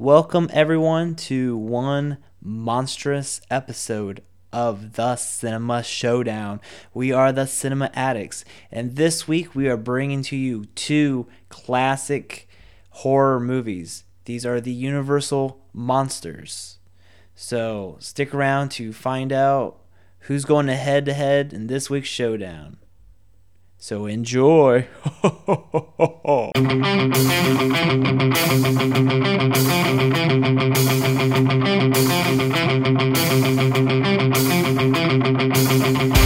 Welcome, everyone, to one monstrous episode of the Cinema Showdown. We are the Cinema Addicts, and this week we are bringing to you two classic horror movies. These are the Universal Monsters. So stick around to find out who's going to head to head in this week's showdown. So enjoy.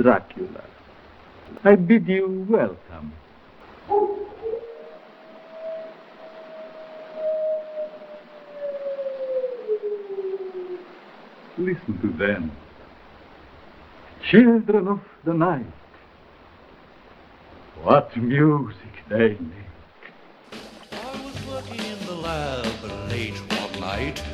Dracula. I bid you welcome. Listen to them. Children of the night. What music they make. I was working in the lab late one night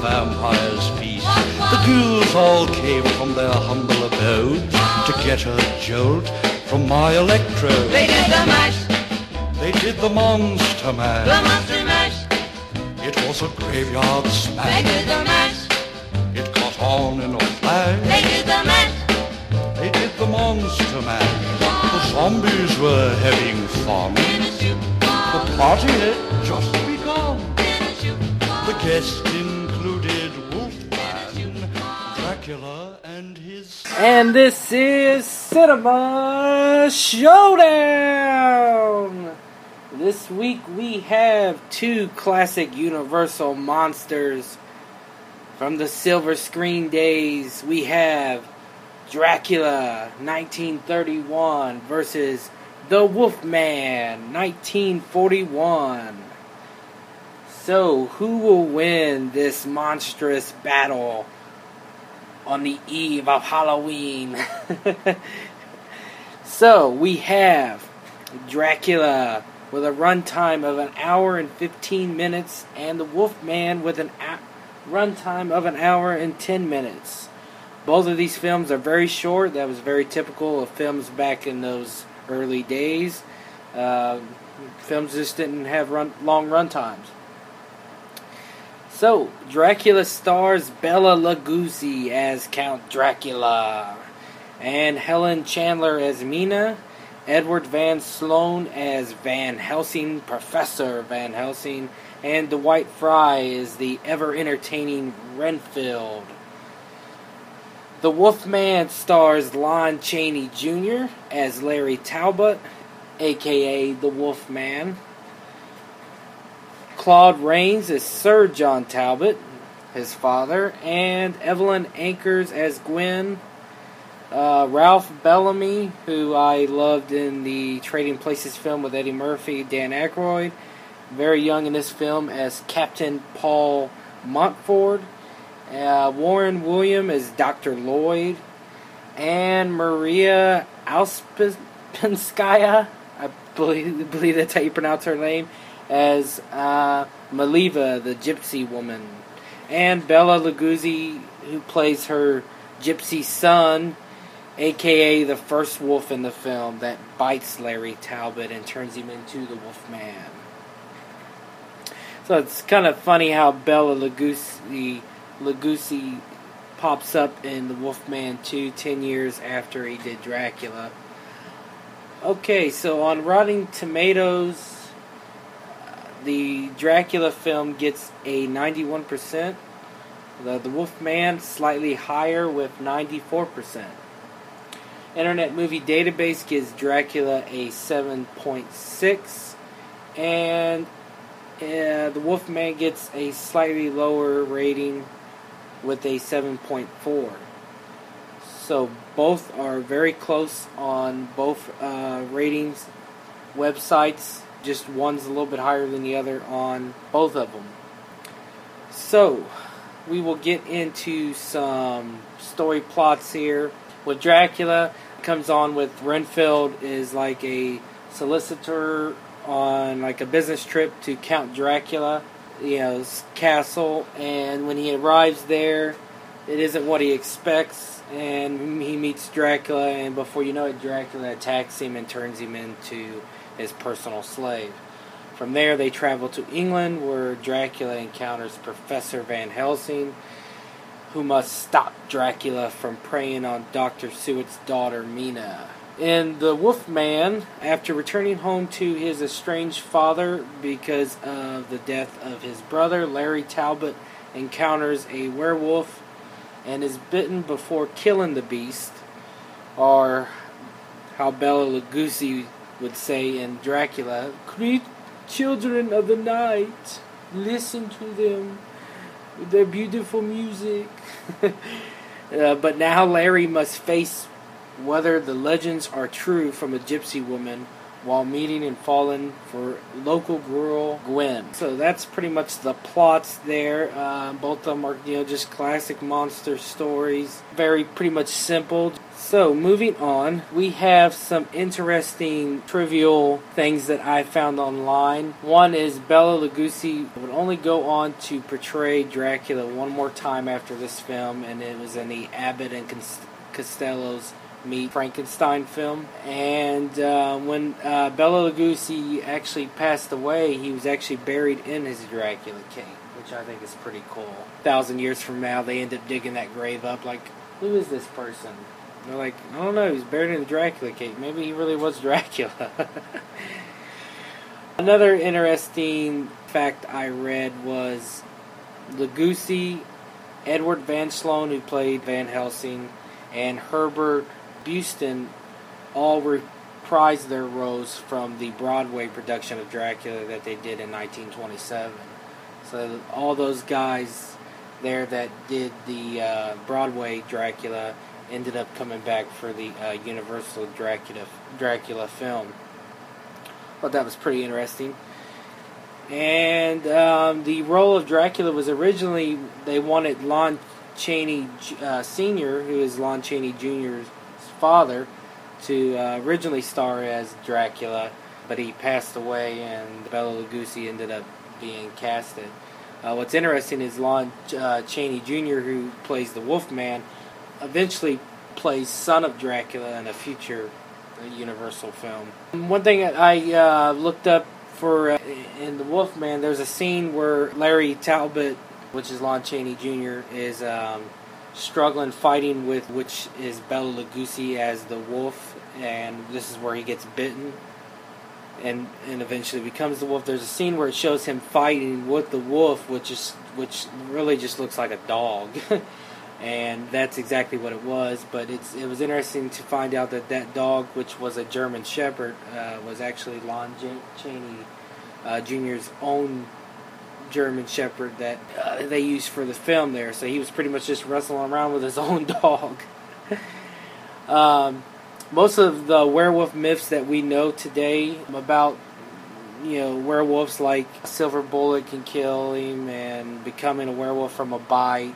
vampires feast. The ghouls all came from their humble abodes to get a jolt from my electrode. They did the mash, They did the monster mash. the monster mash. It was a graveyard smash. They did the mash, It caught on in a flash. they did the mash. They did the monster mash. The zombies were having fun. In The party had just begun. in The guests Wolfman, Dracula, and his. And this is Cinema Showdown! This week we have two classic Universal monsters from the silver screen days. We have Dracula 1931 versus The Wolfman 1941. So, who will win this monstrous battle on the eve of Halloween? so, we have Dracula with a runtime of an hour and 15 minutes, and The Wolfman with an a- runtime of an hour and 10 minutes. Both of these films are very short. That was very typical of films back in those early days. Uh, films just didn't have run, long run times. So, Dracula stars Bela Lugosi as Count Dracula, and Helen Chandler as Mina, Edward Van Sloan as Van Helsing, Professor Van Helsing, and Dwight Frye is the ever entertaining Renfield. The Wolfman stars Lon Chaney Jr. as Larry Talbot, aka the Wolfman. Claude Rains as Sir John Talbot, his father, and Evelyn Ankers as Gwen. Uh, Ralph Bellamy, who I loved in the Trading Places film with Eddie Murphy, Dan Aykroyd, very young in this film as Captain Paul Montford. Uh, Warren William as Dr. Lloyd, and Maria Alspinskaya, I believe, believe that's how you pronounce her name, as uh, Maleva, the gypsy woman, and Bela Lugosi, who plays her gypsy son, aka the first wolf in the film that bites Larry Talbot and turns him into the Wolfman. So it's kind of funny how Bela Lugosi, Lugosi pops up in The Wolfman 2 10 years after he did Dracula. Okay, so on Rotten Tomatoes, the Dracula film gets a 91%. The, the Wolfman slightly higher with 94%. Internet Movie Database gives Dracula a 7.6, and uh, the Wolfman gets a slightly lower rating with a 7.4. So both are very close on both uh, ratings websites. Just one's a little bit higher than the other on both of them. So we will get into some story plots here. With Dracula comes on with Renfield is like a solicitor on like a business trip to Count Dracula, you know, castle, and when he arrives there, it isn't what he expects, and he meets Dracula, and before you know it, Dracula attacks him and turns him into his personal slave. From there, they travel to England, where Dracula encounters Professor Van Helsing, who must stop Dracula from preying on Dr. Seward's daughter, Mina. In The Wolfman, after returning home to his estranged father because of the death of his brother, Larry Talbot encounters a werewolf and is bitten before killing the beast, or how Bela Lugosi would say in Dracula, Creep children of the night, listen to them their beautiful music. uh, but now Larry must face whether the legends are true from a gypsy woman while meeting and falling for local girl Gwen. So that's pretty much the plots there. Uh, both of them are, you know, just classic monster stories. Very pretty much simple. So moving on, we have some interesting trivial things that I found online. One is Bela Lugosi would only go on to portray Dracula one more time after this film, and it was in the Abbott and Costello's Meet Frankenstein film. And uh, when uh, Bela Lugosi actually passed away, he was actually buried in his Dracula cape, which I think is pretty cool. A thousand years from now, they end up digging that grave up. Like, who is this person? And they're like, I don't know. He's buried in the Dracula cape. Maybe he really was Dracula. Another interesting fact I read was Lugosi, Edward Van Sloan, who played Van Helsing, and Herbert Bunston all reprised their roles from the Broadway production of Dracula that they did in 1927. So all those guys there that did the uh, Broadway Dracula ended up coming back for the uh, Universal Dracula Dracula film. Thought that was pretty interesting. And um, the role of Dracula was originally they wanted Lon Chaney uh, Sr., who is Lon Chaney Jr.'s father to uh, originally star as Dracula, but he passed away, and Bela Lugosi ended up being casted. Uh, what's interesting is Lon uh, Chaney Jr., who plays the Wolfman, eventually plays son of Dracula in a future Universal film. One thing I uh, looked up for uh, in the Wolfman, there's a scene where Larry Talbot, which is Lon Chaney Jr., is um, struggling fighting with which is Bela Lugosi as the wolf, and this is where he gets bitten, and and eventually becomes the wolf. There's a scene where it shows him fighting with the wolf, which is which really just looks like a dog. and that's exactly what it was. But it's it was interesting to find out that that dog, which was a German Shepherd, uh, was actually Lon Chaney uh, Jr.'s own German Shepherd that uh, they used for the film there. So he was pretty much just wrestling around with his own dog. um, most of the werewolf myths that we know today about you know werewolves like silver bullet can kill him and becoming a werewolf from a bite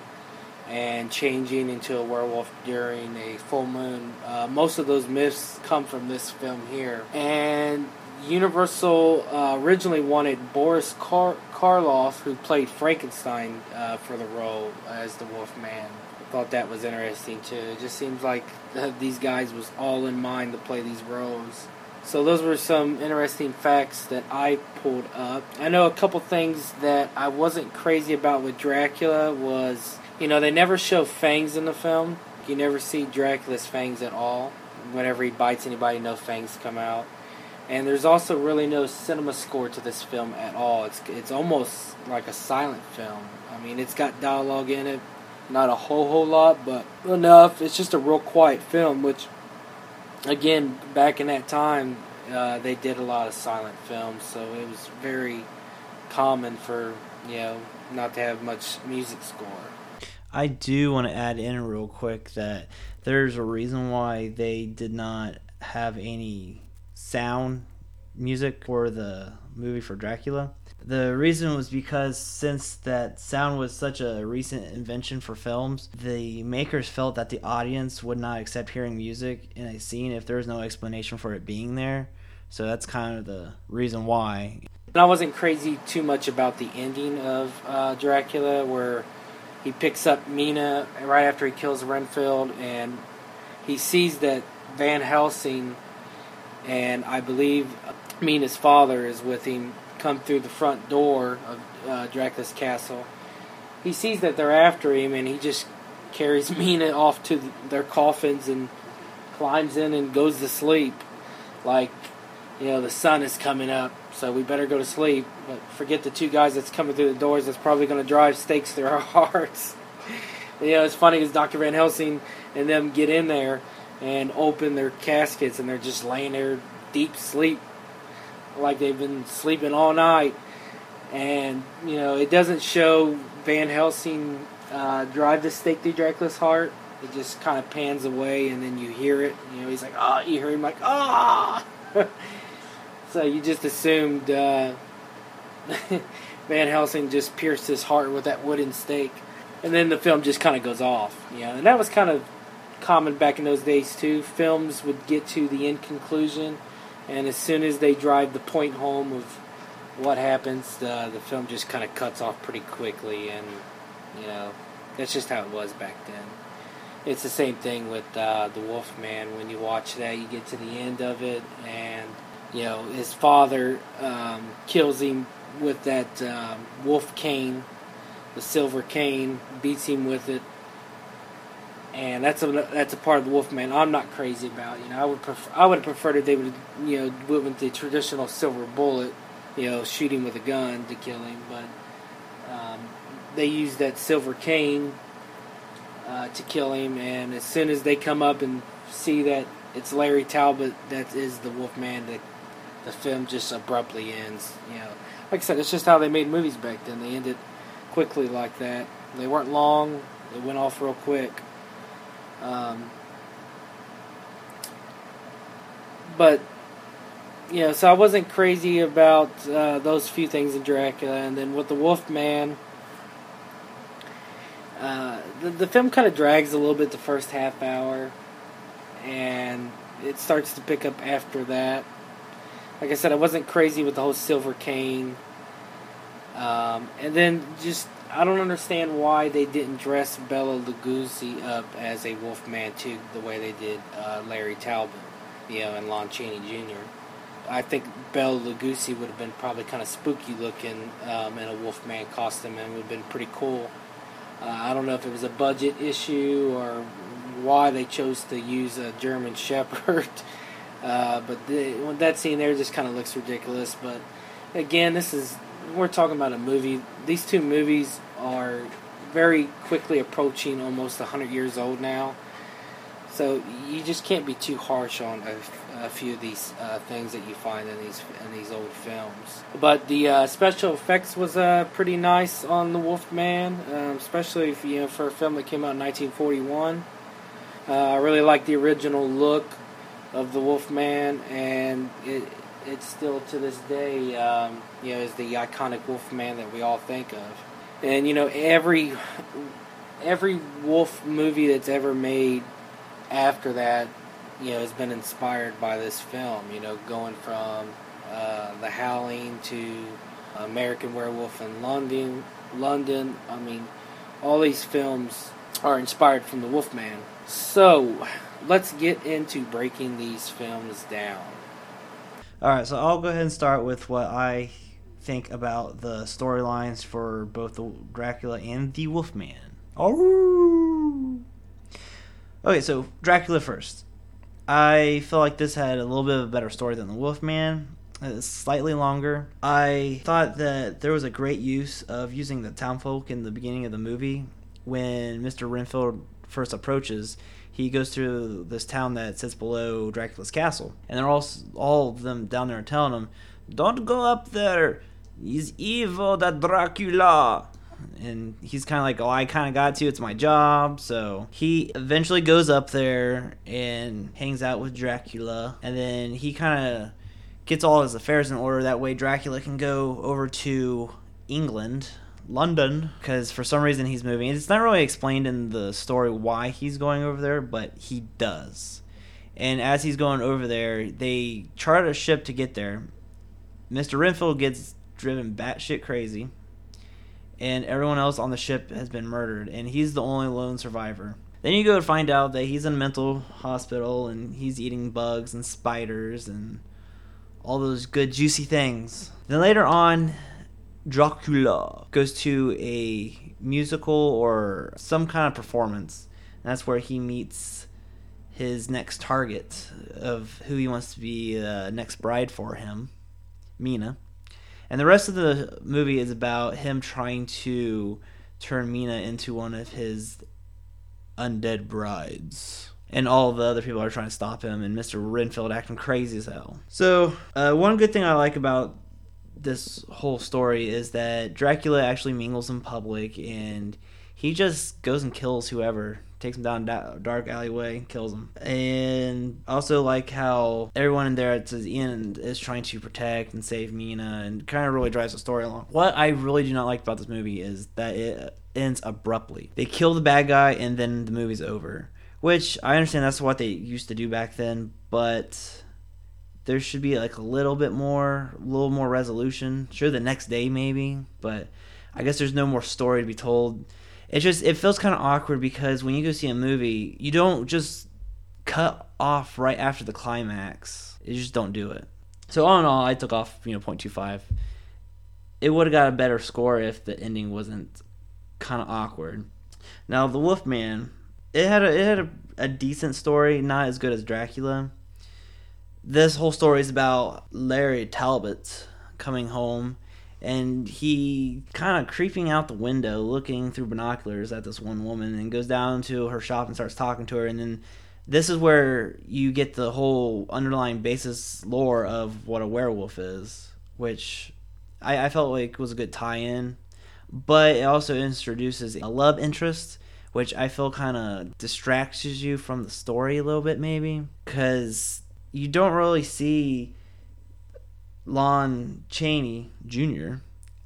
and changing into a werewolf during a full moon uh, most of those myths come from this film here and Universal uh, originally wanted Boris Kar- Karloff, who played Frankenstein, uh, for the role as the Wolfman. I thought that was interesting too. It just seems like these guys was all in mind to play these roles. So those were some interesting facts that I pulled up. I know a couple things that I wasn't crazy about with Dracula was, you know, they never show fangs in the film. You never see Dracula's fangs at all. Whenever he bites anybody, no fangs come out and there's also really no cinema score to this film at all. It's it's almost like a silent film. I mean, it's got dialogue in it, not a whole whole lot, but enough. It's just a real quiet film, which again, back in that time, uh, they did a lot of silent films, so it was very common for you know not to have much music score. I do want to add in real quick that there's a reason why they did not have any sound music for the movie for Dracula. The reason was because since that sound was such a recent invention for films, the makers felt that the audience would not accept hearing music in a scene if there was no explanation for it being there. So that's kind of the reason why. And I wasn't crazy too much about the ending of uh, Dracula, where he picks up Mina right after he kills Renfield, and he sees that Van Helsing and I believe Mina's father is with him come through the front door of uh, Dracula's castle. He sees that they're after him, and he just carries Mina off to th their coffins and climbs in and goes to sleep. Like, you know, the sun is coming up, so we better go to sleep. But forget the two guys that's coming through the doors that's probably going to drive stakes through our hearts. you know, it's funny because Dr. Van Helsing and them get in there and open their caskets, and they're just laying there deep sleep, like they've been sleeping all night. And you know, it doesn't show Van Helsing uh, drive the stake through Dracula's heart. It just kind of pans away, and then you hear it. You know, he's like, "Ah!" You hear him like, "Ah!" so you just assumed uh, Van Helsing just pierced his heart with that wooden stake, and then the film just kind of goes off. You know, and that was kind of common back in those days too. Films would get to the end conclusion, and as soon as they drive the point home of what happens, the the film just kind of cuts off pretty quickly, and you know that's just how it was back then. It's the same thing with uh, the Wolfman. When you watch that, you get to the end of it, and you know his father um, kills him with that um, wolf cane, the silver cane, beats him with it, and that's a that's a part of the Wolfman I'm not crazy about. You know, I would prefer I would have preferred if they would you know went with the traditional silver bullet, you know, shooting with a gun to kill him, but um, they used that silver cane uh, to kill him. And as soon as they come up and see that it's Larry Talbot that is the Wolfman, the the film just abruptly ends. You know, like I said, it's just how they made movies back then. They ended quickly like that. They weren't long. They went off real quick. Um, but you know, so I wasn't crazy about uh, those few things in Dracula, and then with the Wolfman, uh, the the film kind of drags a little bit the first half hour, and it starts to pick up after that. Like I said, I wasn't crazy with the whole silver cane, um, and then just I don't understand why they didn't dress Bela Lugosi up as a Wolfman too, the way they did uh, Larry Talbot, you know, and Lon Chaney Jr. I think Bela Lugosi would have been probably kind of spooky looking um, in a Wolfman costume and would have been pretty cool. Uh, I don't know if it was a budget issue or why they chose to use a German Shepherd, uh, but the, that scene there just kind of looks ridiculous. But again, this is we're talking about a movie. These two movies are very quickly approaching almost 100 years old now. So you just can't be too harsh on a, a few of these uh, things that you find in these in these old films. But the uh, special effects was uh, pretty nice on the Wolfman, um, especially if, you know for a film that came out in 1941. Uh, I really like the original look of the Wolfman, and it it's still to this day um, you know is the iconic Wolfman that we all think of. And you know every every wolf movie that's ever made after that, you know, has been inspired by this film. You know, going from uh, The Howling to American Werewolf in London. London. I mean, all these films are inspired from the Wolfman. So, let's get into breaking these films down. All right, so I'll go ahead and start with what I think about the storylines for both the Dracula and the Wolfman. Oh. Okay, so Dracula first. I feel like this had a little bit of a better story than the Wolfman. It's slightly longer. I thought that there was a great use of using the townfolk in the beginning of the movie when Mr. Renfield first approaches. He goes through this town that sits below Dracula's castle, and they're all all of them down there telling him, "Don't go up there. He's evil, that Dracula. And he's kind of like, oh, I kind of got to. It's my job. So he eventually goes up there and hangs out with Dracula. And then he kind of gets all his affairs in order. That way, Dracula can go over to England, London, because for some reason he's moving. It's not really explained in the story why he's going over there, but he does. And as he's going over there, they chart a ship to get there. Mr. Renfield gets driven batshit crazy, and everyone else on the ship has been murdered, and he's the only lone survivor. Then you go to find out that he's in a mental hospital and he's eating bugs and spiders and all those good juicy things. Then later on, Dracula goes to a musical or some kind of performance. And that's where he meets his next target of who he wants to be the next bride for him, Mina. And the rest of the movie is about him trying to turn Mina into one of his undead brides. And all the other people are trying to stop him, and Mr. Renfield acting crazy as hell. So, uh, one good thing I like about this whole story is that Dracula actually mingles in public, and he just goes and kills whoever takes him down a dark alleyway, kills him. And also like how everyone in there at the end is trying to protect and save Mina, and kind of really drives the story along. What I really do not like about this movie is that it ends abruptly. They kill the bad guy, and then the movie's over. Which I understand that's what they used to do back then, but there should be like a little bit more, a little more resolution. Sure, the next day maybe, but I guess there's no more story to be told. It just it feels kind of awkward because when you go see a movie, you don't just cut off right after the climax. You just don't do it. So all in all, I took off you know 0.25. It would have got a better score if the ending wasn't kind of awkward. Now the Wolfman, it had a it had a, a decent story, not as good as Dracula this whole story is about Larry Talbot coming home and he kind of creeping out the window looking through binoculars at this one woman and goes down to her shop and starts talking to her and then this is where you get the whole underlying basis lore of what a werewolf is which I, I felt like was a good tie-in but it also introduces a love interest which I feel kind of distracts you from the story a little bit maybe because you don't really see Lon Chaney Jr.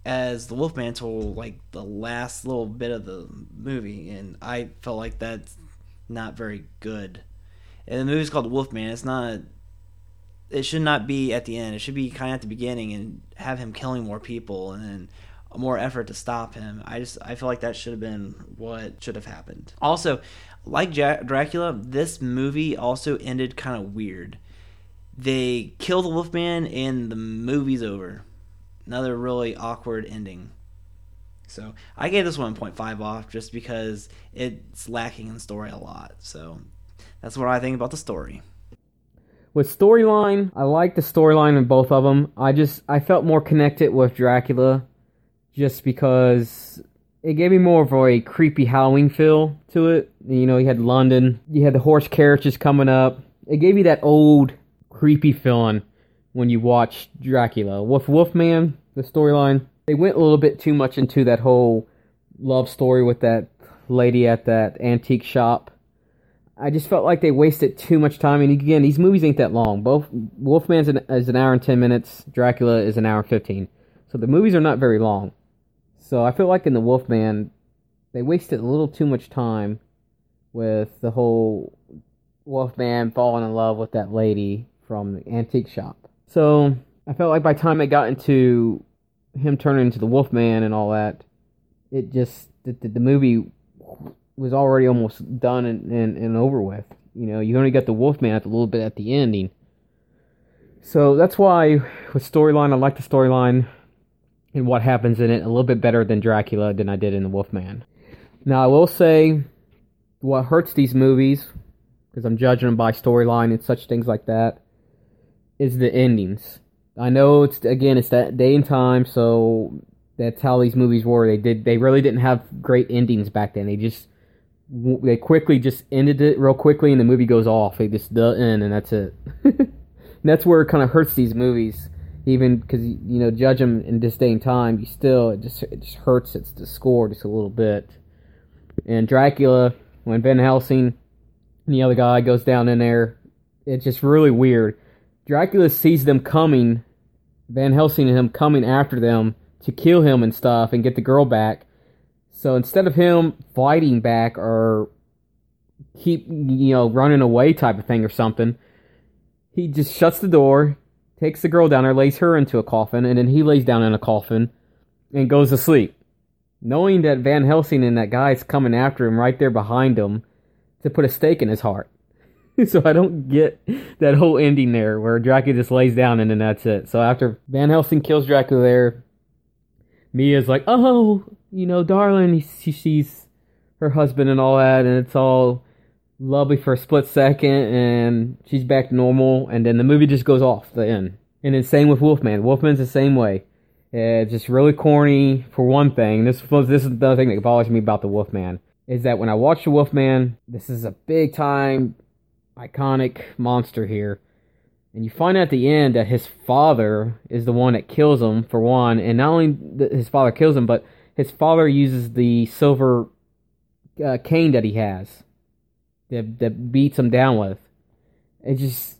as the Wolfman until like the last little bit of the movie, and I felt like that's not very good. And the movie's called Wolfman. It's not. It should not be at the end. It should be kind of at the beginning and have him killing more people and then more effort to stop him. I just I feel like that should have been what should have happened. Also, like ja- Dracula, this movie also ended kind of weird they kill the Wolfman and the movie's over. Another really awkward ending. So I gave this one 0.5 off just because it's lacking in story a lot. So that's what I think about the story. With storyline, I like the storyline in both of them. I just I felt more connected with Dracula, just because it gave me more of a creepy Halloween feel to it. You know, you had London, you had the horse carriages coming up. It gave you that old creepy feeling when you watch Dracula. With Wolfman, the storyline, they went a little bit too much into that whole love story with that lady at that antique shop. I just felt like they wasted too much time. And again, these movies ain't that long. Both Wolfman's an, is an hour and ten minutes. Dracula is an hour and fifteen. So the movies are not very long. So I feel like in the Wolfman, they wasted a little too much time with the whole Wolfman falling in love with that lady from the antique shop. So I felt like by the time it got into him turning into the Wolfman and all that, it just the, the, movie was already almost done and, and, and over with. You know, you only got the Wolfman at a little bit at the ending. So that's why with storyline, I like the storyline and what happens in it a little bit better than Dracula than I did in the Wolfman. Now I will say, what hurts these movies because I'm judging them by storyline and such things like that is the endings. I know it's again it's that day and time, so that's how these movies were. They did they really didn't have great endings back then. They just they quickly just ended it real quickly, and the movie goes off. It just the end, and that's it. and that's where it kind of hurts these movies. even because you know judge them in this day and time, you still it just it just hurts it's the score just a little bit. And Dracula, when Van Helsing and the other guy goes down in there, it's just really weird. Dracula sees them coming, Van Helsing and him coming after them to kill him and stuff and get the girl back. So instead of him fighting back or keep you know running away type of thing or something, he just shuts the door, takes the girl down there, lays her into a coffin, and then he lays down in a coffin and goes to sleep. Knowing that Van Helsing and that guy's coming after him right there behind him to put a stake in his heart. so I don't get that whole ending there where Dracula just lays down and then that's it. So after Van Helsing kills Dracula there, Mia's like, oh, you know, darling, she sees her husband and all that, and it's all lovely for a split second, and she's back to normal, and then the movie just goes off the end. And then same with Wolfman. Wolfman's the same way. It's just really corny for one thing. This was this is the thing that bothers me about the Wolfman is that when I watch the Wolfman, this is a big time iconic monster here. And you find at the end that his father is the one that kills him for one, and not only his father kills him, but his father uses the silver uh, cane that he has that that beats him down with. It just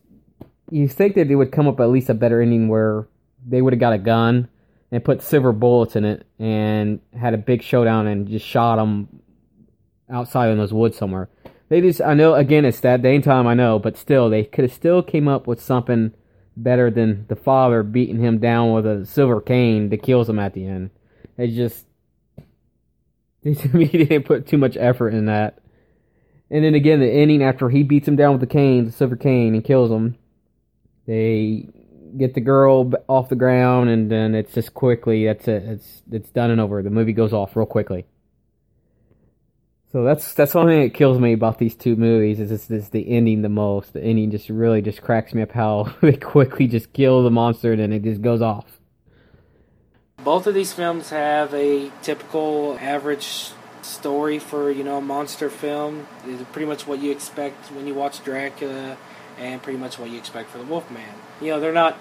you think that they would come up at least a better ending where they would have got a gun and put silver bullets in it and had a big showdown and just shot him outside in those woods somewhere. They just I know again it's that day and time I know, but still they could have still came up with something better than the father beating him down with a silver cane that kills him at the end. It just they to me they didn't put too much effort in that. And then again, the ending after he beats him down with the cane, the silver cane, and kills him, they get the girl off the ground, and then it's just quickly that's it. It's it's done and over. The movie goes off real quickly. So that's that's the only thing that kills me about these two movies is this, the ending the most. The ending just really just cracks me up how they quickly just kill the monster and then it just goes off. Both of these films have a typical average story for you know a monster film. Is pretty much what you expect when you watch Dracula, and pretty much what you expect for the Wolfman. You know they're not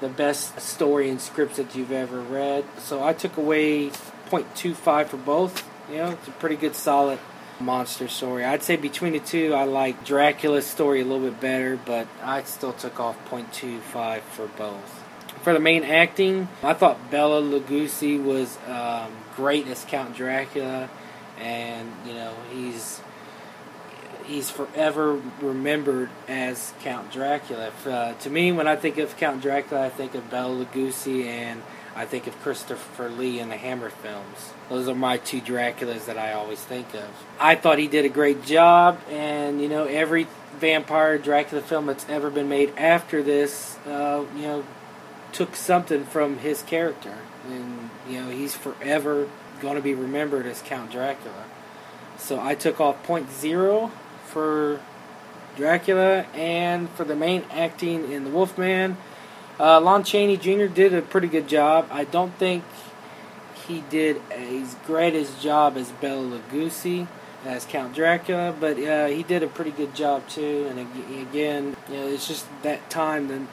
the best story and scripts that you've ever read. So I took away 0.25 for both. You know it's a pretty good solid monster story. I'd say between the two, I like Dracula's story a little bit better, but I still took off 0.25 for both. For the main acting, I thought Bela Lugosi was um, great as Count Dracula and you know he's he's forever remembered as Count Dracula. Uh, to me, when I think of Count Dracula, I think of Bela Lugosi and I think of Christopher Lee in the Hammer films. Those are my two Draculas that I always think of. I thought he did a great job, and you know every vampire Dracula film that's ever been made after this, uh, you know, took something from his character, and you know he's forever going to be remembered as Count Dracula. So I took off point zero for Dracula, and for the main acting in The Wolfman, uh, Lon Chaney Jr. did a pretty good job. I don't think he did as great job as Bela Lugosi as Count Dracula, but uh, he did a pretty good job too. And again, you know, it's just that time, the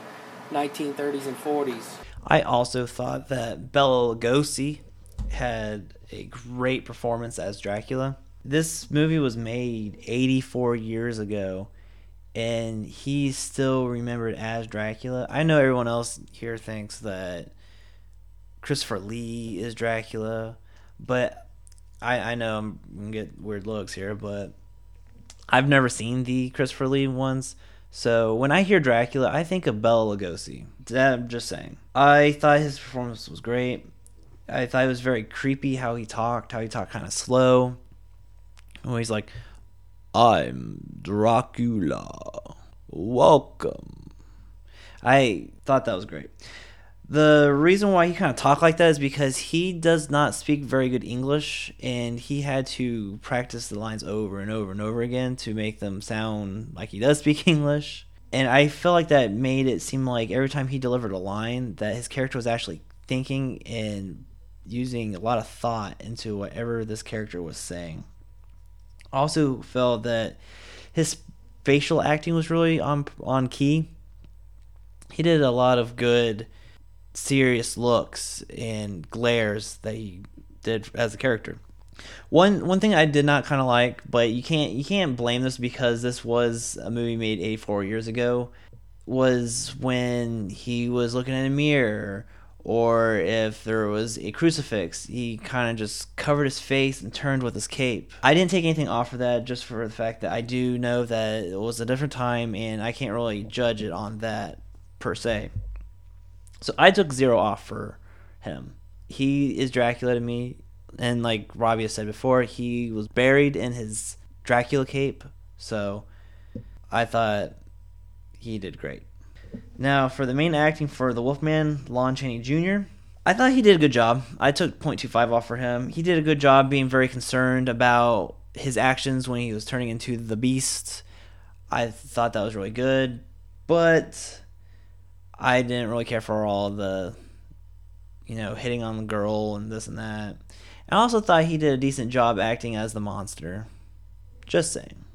1930s and 40s. I also thought that Bela Lugosi had a great performance as Dracula. This movie was made 84 years ago, and he's still remembered as Dracula. I know everyone else here thinks that Christopher Lee is Dracula, but I, I know I'm gonna get weird looks here, but I've never seen the Christopher Lee ones. So when I hear Dracula, I think of Bela Lugosi. I'm just saying. I thought his performance was great. I thought it was very creepy how he talked, how he talked kind of slow. When he's like, I'm Dracula. Welcome. I thought that was great. The reason why he kind of talked like that is because he does not speak very good English and he had to practice the lines over and over and over again to make them sound like he does speak English. And I feel like that made it seem like every time he delivered a line that his character was actually thinking and using a lot of thought into whatever this character was saying. Also felt that his facial acting was really on on key. He did a lot of good serious looks and glares that he did as a character. One one thing I did not kind of like, but you can't you can't blame this because this was a movie made 84 years ago, was when he was looking in a mirror or if there was a crucifix, he kind of just covered his face and turned with his cape. I didn't take anything off of that just for the fact that I do know that it was a different time and I can't really judge it on that per se. So I took zero off for him. He is Dracula to me, and like Robbie has said before, he was buried in his Dracula cape. So I thought he did great. Now for the main acting for the Wolfman, Lon Chaney Jr. I thought he did a good job. I took 0.25 off for him. He did a good job being very concerned about his actions when he was turning into the beast. I thought that was really good, but I didn't really care for all the, you know, hitting on the girl and this and that. I also thought he did a decent job acting as the monster. Just saying.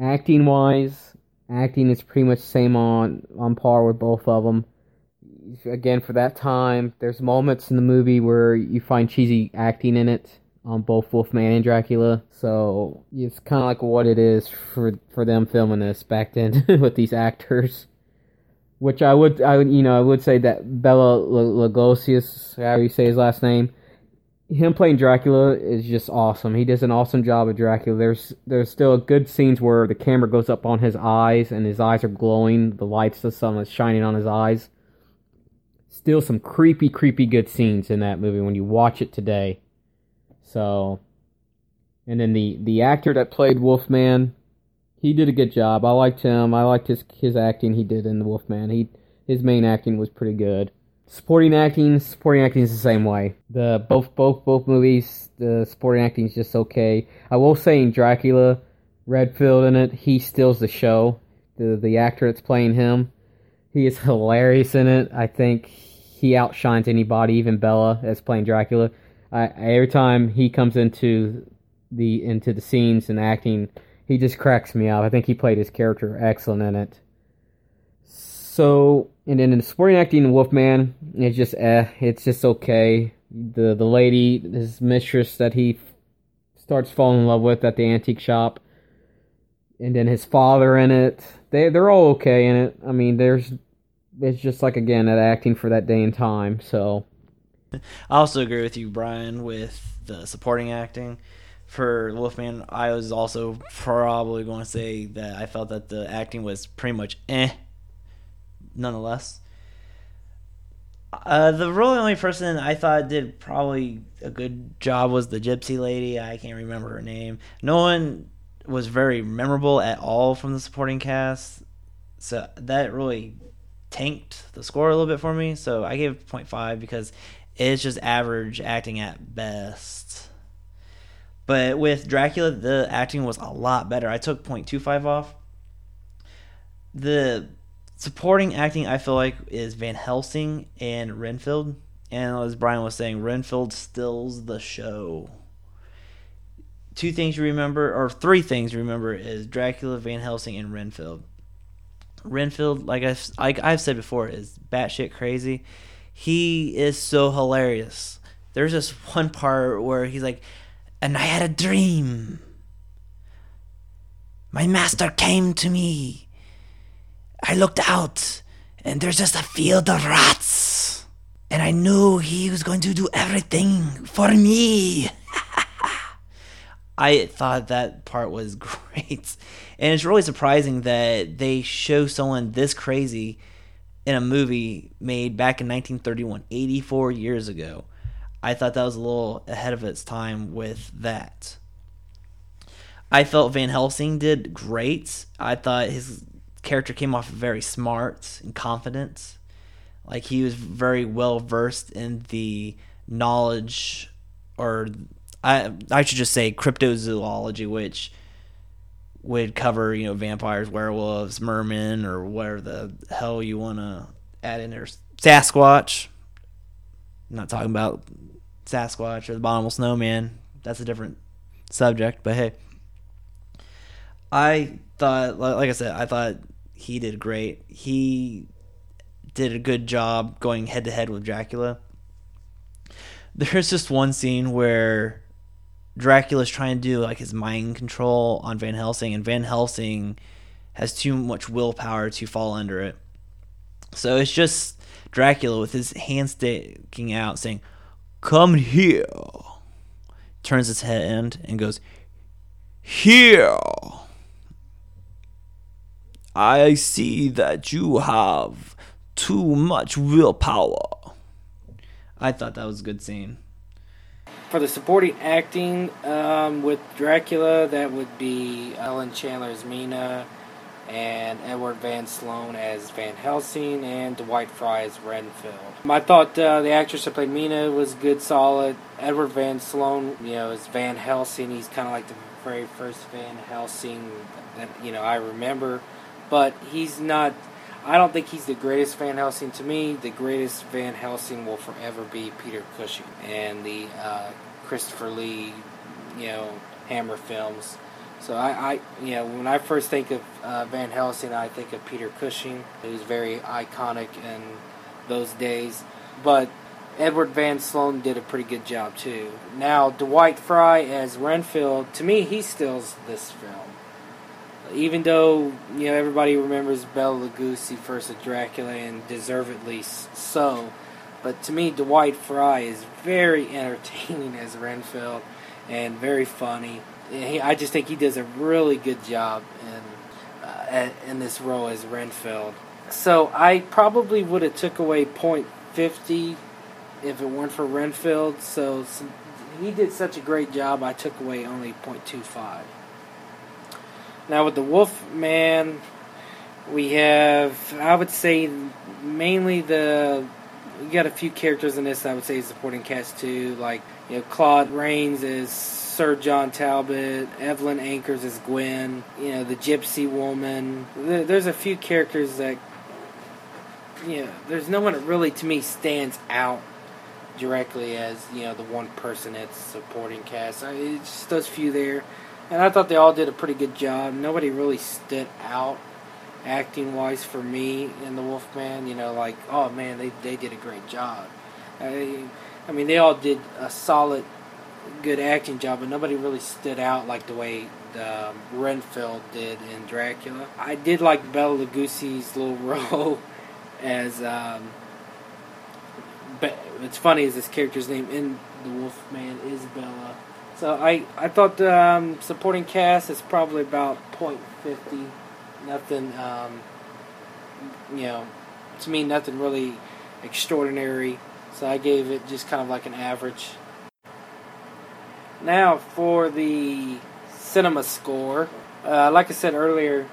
Acting wise, acting is pretty much same on on par with both of them. Again, for that time, there's moments in the movie where you find cheesy acting in it on both Wolfman and Dracula. So it's kind of like what it is for for them filming this back then with these actors. Which I would, I would, you know, I would say that Bela Lugosius, however you say his last name, him playing Dracula is just awesome. He does an awesome job of Dracula. There's there's still good scenes where the camera goes up on his eyes and his eyes are glowing. The lights the sun is shining on his eyes. Still some creepy, creepy good scenes in that movie when you watch it today. So, and then the the actor that played Wolfman, he did a good job. I liked him. I liked his his acting he did in the Wolfman. He his main acting was pretty good. Supporting acting, supporting acting is the same way. The both both both movies, the supporting acting is just okay. I will say in Dracula, Renfield in it, he steals the show. The the actor that's playing him, he is hilarious in it. I think he outshines anybody, even Bela as playing Dracula. I, every time he comes into the into the scenes and acting, he just cracks me up. I think he played his character excellent in it. So, and then in the supporting acting, Wolfman, it's just eh, it's just okay. The the lady, his mistress that he f- starts falling in love with at the antique shop, and then his father in it. They they're all okay in it. I mean, there's it's just like again that acting for that day and time. So I also agree with you, Brian, with the supporting acting for Wolfman. I was also probably going to say that I felt that the acting was pretty much eh, nonetheless. Uh, the really only person I thought did probably a good job was the gypsy lady. I can't remember her name. No one was very memorable at all from the supporting cast, so that really tanked the score a little bit for me. So I gave it 0.5 because it's just average acting at best. But with Dracula, the acting was a lot better. I took 0.25 off. The supporting acting, I feel like, is Van Helsing and Renfield. And as Brian was saying, Renfield steals the show. Two things you remember, or three things you remember, is Dracula, Van Helsing, and Renfield. Renfield, like I've, like I've said before, is batshit crazy. He is so hilarious. There's this one part where he's like, and I had a dream. My master came to me. I looked out, and there's just a field of rats. And I knew he was going to do everything for me. I thought that part was great. And it's really surprising that they show someone this crazy in a movie made back in 1931, 84 years ago. I thought that was a little ahead of its time with that. I felt Van Helsing did great. I thought his character came off very smart and confident. Like he was very well versed in the knowledge, or I I should just say cryptozoology, which would cover you know vampires, werewolves, mermen, or whatever the hell you want to add in there. Sasquatch. I'm not talking about Sasquatch or the Abominable Snowman. That's a different subject, but hey. I thought, like I said, I thought he did great. He did a good job going head to head with Dracula. There's just one scene where Dracula's trying to do like his mind control on Van Helsing, and Van Helsing has too much willpower to fall under it. So it's just Dracula with his hand sticking out saying, Come here. Turns his head and goes, Here. I see that you have too much willpower. I thought that was a good scene. For the supporting acting um, with Dracula, that would be Helen Chandler's Mina, and Edward Van Sloan as Van Helsing, and Dwight Frye as Renfield. I thought uh, the actress that played Mina was good, solid. Edward Van Sloan, you know, as Van Helsing. He's kind of like the very first Van Helsing that you know I remember, but he's not. I don't think he's the greatest Van Helsing to me. The greatest Van Helsing will forever be Peter Cushing and the uh, Christopher Lee, you know, Hammer films. So I, I, you know, when I first think of uh, Van Helsing, I think of Peter Cushing, who's very iconic in those days. But Edward Van Sloan did a pretty good job too. Now Dwight Frye as Renfield, to me, he steals this film. Even though you know everybody remembers Bela Lugosi first as Dracula, and deservedly so, but to me, Dwight Frye is very entertaining as Renfield and very funny. He, I just think he does a really good job in uh, in this role as Renfield. So I probably would have took away point fifty if it weren't for Renfield. So some, he did such a great job. I took away only point two five. Now with the Wolf Man, we have I would say mainly the we got a few characters in this. I would say supporting cast too, like you know Claude Rains is Sir John Talbot, Evelyn Ankers as Gwen, you know the Gypsy Woman. There's a few characters that you know. There's no one that really to me stands out directly as you know the one person that's supporting cast. It's just those few there, and I thought they all did a pretty good job. Nobody really stood out acting wise for me in the Wolfman. You know, like oh man, they they did a great job. I, I mean, they all did a solid, good acting job, but nobody really stood out like the way um, Renfield did in Dracula. I did like Bela Lugosi's little role as. Um, but it's funny is this character's name in the Wolfman is Bela. So I I thought the um, supporting cast is probably about point fifty nothing, um, you know, to me, nothing really extraordinary. So I gave it just kind of like an average. Now for the cinema score. Uh, like I said earlier,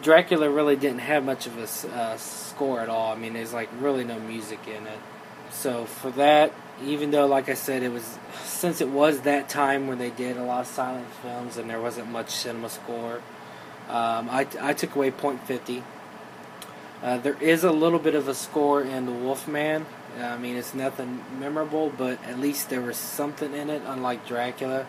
Dracula really didn't have much of a uh, score at all. I mean, there's like really no music in it. So for that, even though, like I said, it was since it was that time when they did a lot of silent films and there wasn't much cinema score, um, I, I took away .50. Uh, there is a little bit of a score in The Wolfman. I mean, it's nothing memorable, but at least there was something in it, unlike Dracula.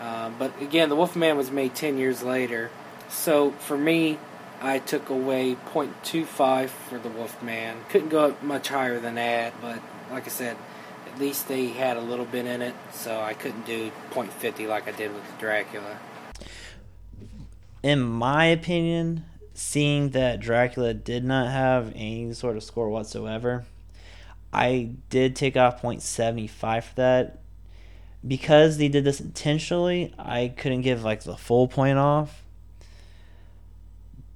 Uh, but again, The Wolfman was made 10 years later. So for me, I took away .25 for The Wolfman. Couldn't go up much higher than that, but like I said, at least they had a little bit in it, so I couldn't do .50 like I did with Dracula in my opinion, seeing that Dracula did not have any sort of score whatsoever, I did take off 0.75 for that. Because they did this intentionally, I couldn't give like the full point off.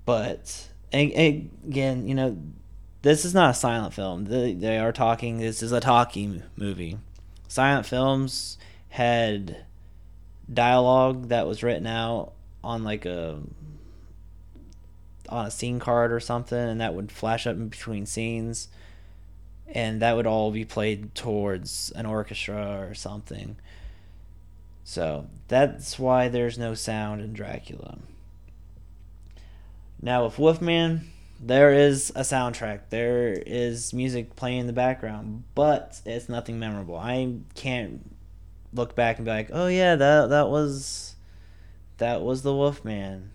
But again, you know, this is not a silent film. They, they are talking, this is a talking movie. Silent films had dialogue that was written out on like a on a scene card or something and that would flash up in between scenes and that would all be played towards an orchestra or something. So that's why there's no sound in dracula. Now with wolfman there is a soundtrack. There is music playing in the background but it's nothing memorable. I can't look back and be like oh yeah that that was that was the Wolfman.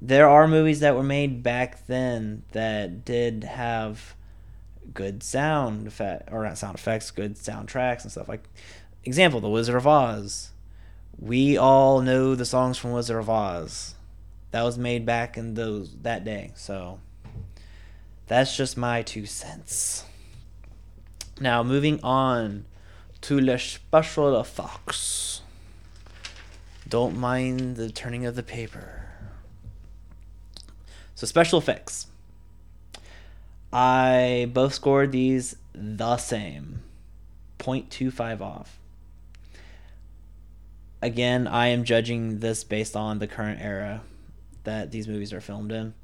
there are movies that were made back then that did have good sound effect or not sound effects, good soundtracks and stuff like example, The Wizard of Oz. We all know the songs from Wizard of Oz. That was made back in those that day. So that's just my two cents. Now moving on to the special effects. Don't mind the turning of the paper. So special effects. I both scored these the same. 0.25 off. Again, I am judging this based on the current era that these movies are filmed in.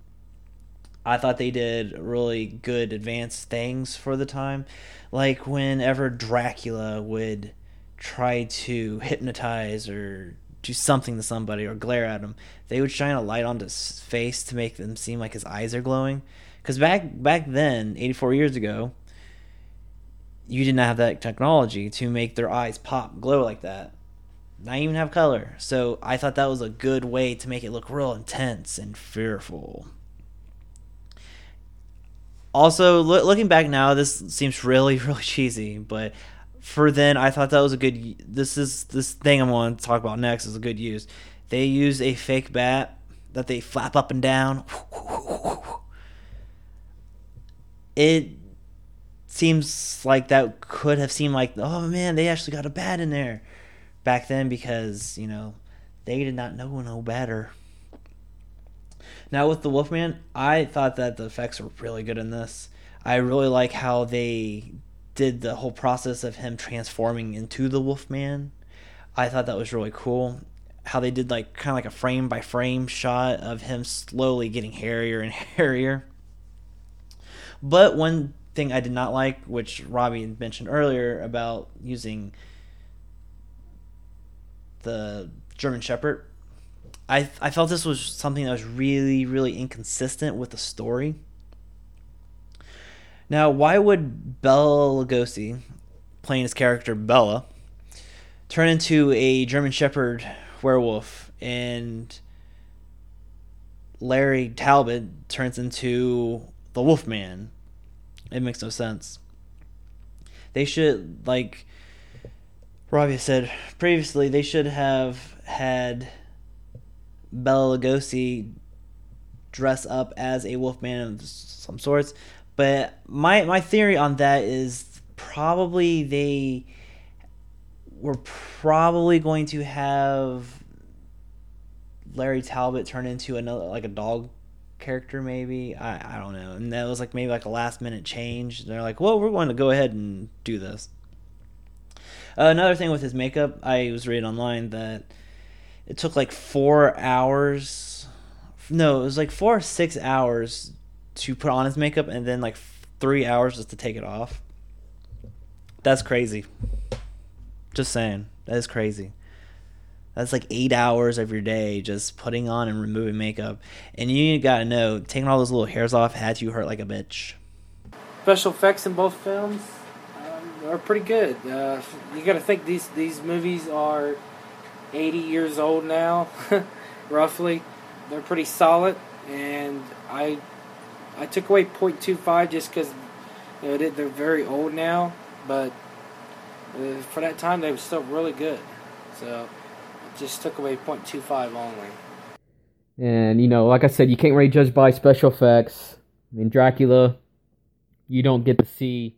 I thought they did really good advanced things for the time. Like whenever Dracula would try to hypnotize or do something to somebody or glare at him, they would shine a light onto his face to make them seem like his eyes are glowing. Because back back then, 84 years ago, you did not have that technology to make their eyes pop, glow like that. Not even have color. So I thought that was a good way to make it look real intense and fearful. Also, loo- looking back now, this seems really, really cheesy, but for then, I thought that was a good. This is this thing I'm going to talk about next is a good use. They use a fake bat that they flap up and down. It seems like that could have seemed like, oh man, they actually got a bat in there back then because you know they did not know no better. Now with the Wolfman, I thought that the effects were really good in this. I really like how they did the whole process of him transforming into the Wolfman. I thought that was really cool. How they did like kind of like a frame by frame shot of him slowly getting hairier and hairier. But one thing I did not like, which Robbie mentioned earlier about using the German Shepherd, I I felt this was something that was really really inconsistent with the story. Now, why would Bela Lugosi, playing his character Bela, turn into a German Shepherd werewolf and Larry Talbot turns into the Wolfman? It makes no sense. They should like Robbie said previously. They should have had Bela Lugosi dress up as a Wolfman of some sorts. But my my theory on that is probably they were probably going to have Larry Talbot turn into another like a dog character maybe. I, I don't know. And that was like maybe like a last minute change. They're like well we're going to go ahead and do this. Uh, another thing with his makeup i was reading online that it took like four hours no it was like four or six hours to put on his makeup and then like three hours just to take it off. That's crazy. Just saying. That is crazy that's like eight hours of your day just putting on and removing makeup. And you gotta know, taking all those little hairs off had you hurt like a bitch. Special effects in both films um, are pretty good. Uh, you got to think these these movies are 80 years old now, roughly. They're pretty solid, and I I took away 0.25 just because you know, they- they're very old now, but uh, for that time they were still really good. So just took away 0.25 only. And you know, like I said, you can't really judge by special effects. I mean, Dracula, you don't get to see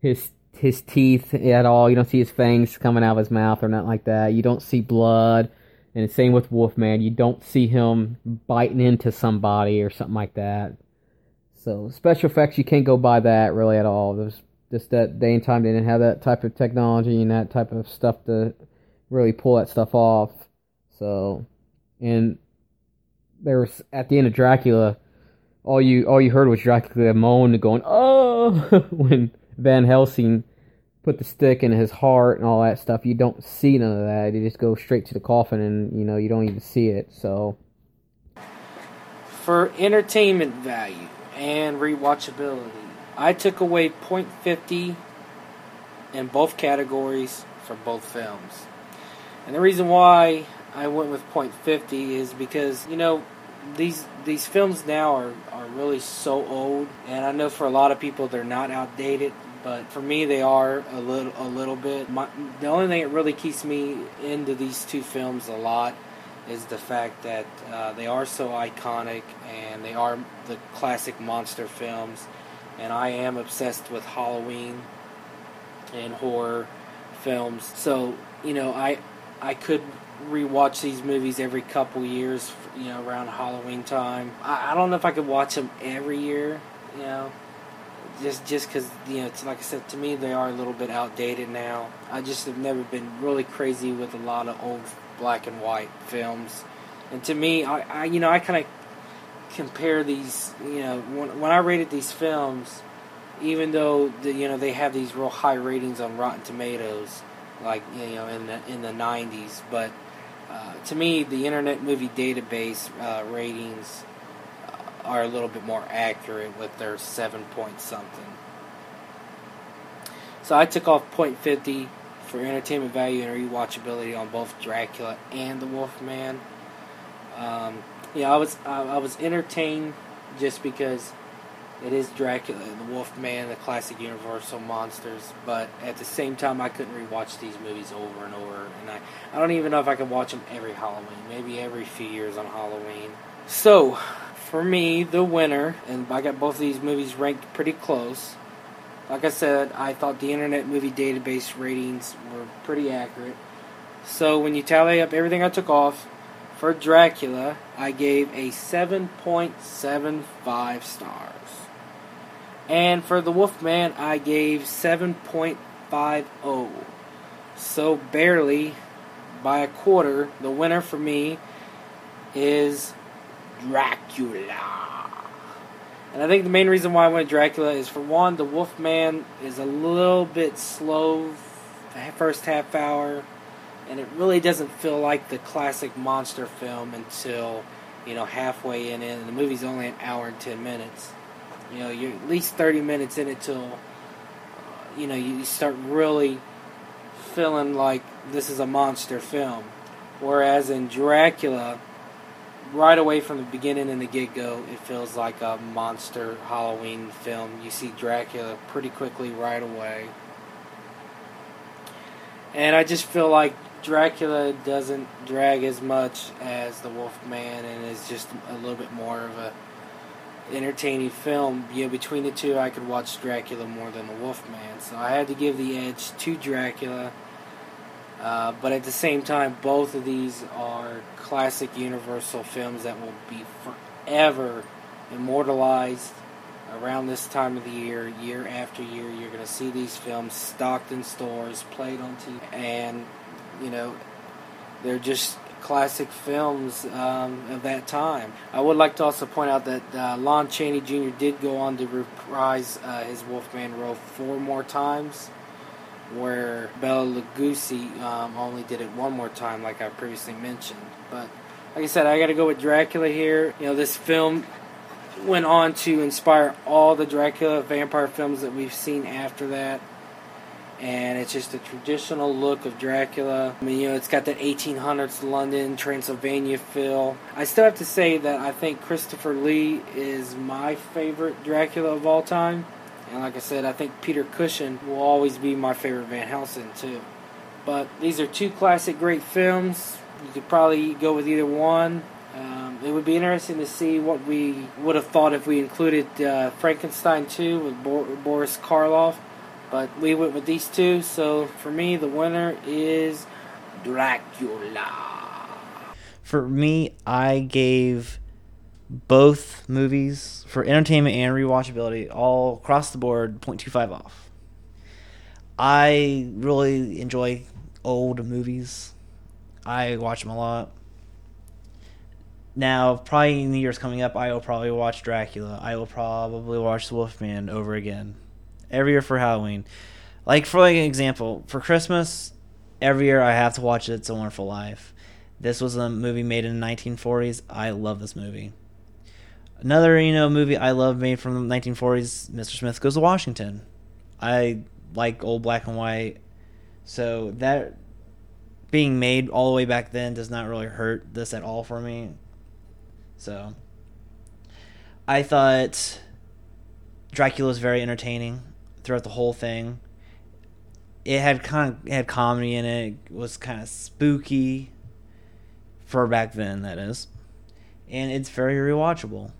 his his teeth at all. You don't see his fangs coming out of his mouth or nothing like that. You don't see blood. And the same with Wolfman. You don't see him biting into somebody or something like that. So special effects, you can't go by that really at all. There's just that day and time they didn't have that type of technology and that type of stuff to really pull that stuff off. So, and there was at the end of Dracula, all you all you heard was Dracula moan and going oh when Van Helsing put the stick in his heart and all that stuff. You don't see none of that. You just go straight to the coffin and you know you don't even see it. So For entertainment value and rewatchability, I took away 0.50 in both categories for both films. And the reason why I went with 0.50 is because, you know, these these films now are, are really so old, and I know for a lot of people they're not outdated, but for me they are a little a little bit. My, the only thing that really keeps me into these two films a lot is the fact that uh, they are so iconic and they are the classic monster films, and I am obsessed with Halloween and horror films. So you know, I I could rewatch these movies every couple years. You know, around Halloween time. I, I don't know if I could watch them every year. You know, just just because you know, it's like I said to me, they are a little bit outdated now. I just have never been really crazy with a lot of old black and white films, and to me, I, I you know I kind of compare these. You know, when when I rated these films, even though the, you know they have these real high ratings on Rotten Tomatoes, like you know in the in the '90s, but uh, to me, the Internet Movie Database uh, ratings are a little bit more accurate with their seven point something. So I took off point fifty for entertainment value and rewatchability on both Dracula and The Wolfman. Um, yeah, I was I, I was entertained just because it is Dracula and the Wolfman, the classic Universal monsters. But at the same time, I couldn't rewatch these movies over and over, and I I don't even know if I could watch them every Halloween. Maybe every few years on Halloween. So for me, the winner, and I got both of these movies ranked pretty close. Like I said, I thought the Internet Movie Database ratings were pretty accurate. So when you tally up everything I took off, for Dracula, I gave a 7.75 stars. And for The Wolfman, I gave 7.50. So barely by a quarter, the winner for me is Dracula. And I think the main reason why I went Dracula is for one, the Wolfman is a little bit slow the first half hour, and it really doesn't feel like the classic monster film until you know halfway in. And the movie's only an hour and ten minutes. You know, you're at least thirty minutes in it till uh, you know you start really feeling like this is a monster film. Whereas in Dracula, right away from the beginning and the get go, it feels like a monster Halloween film. You see Dracula pretty quickly right away. And I just feel like Dracula doesn't drag as much as the Wolfman and is just a little bit more of a entertaining film. You know, between the two, I could watch Dracula more than the Wolfman. So I had to give the edge to Dracula. Uh, but at the same time, both of these are classic Universal films that will be forever immortalized around this time of the year, year after year. You're going to see these films stocked in stores, played on TV, and you know they're just classic films um, of that time. I would like to also point out that uh, Lon Chaney Jr. did go on to reprise uh, his Wolfman role four more times where Bela Lugosi um, only did it one more time, like I previously mentioned. But like I said, I got to go with Dracula here. You know, this film went on to inspire all the Dracula vampire films that we've seen after that. And it's just a traditional look of Dracula. I mean, you know, it's got that 1800s London, Transylvania feel. I still have to say that I think Christopher Lee is my favorite Dracula of all time. And like I said, I think Peter Cushing will always be my favorite Van Helsing too. But these are two classic great films. You could probably go with either one. Um, it would be interesting to see what we would have thought if we included uh, Frankenstein 2 with Bo- Boris Karloff. But we went with these two, so for me, the winner is Dracula. For me, I gave both movies for entertainment and rewatchability all across the board 0.25 off. I really enjoy old movies. I watch them a lot. Now, probably in the years coming up, I will probably watch Dracula. I will probably watch The Wolfman over again. Every year for Halloween. Like, for like an example, for Christmas, every year I have to watch It's a Wonderful Life. This was a movie made in the 1940s. I love this movie. Another, you know, movie I love made from the 1940s, Mr. Smith Goes to Washington. I like old black and white. So that being made all the way back then does not really hurt this at all for me. So I thought Dracula was very entertaining throughout the whole thing. It had kind of had comedy in it. It was kind of spooky for back then, that is, and it's very rewatchable.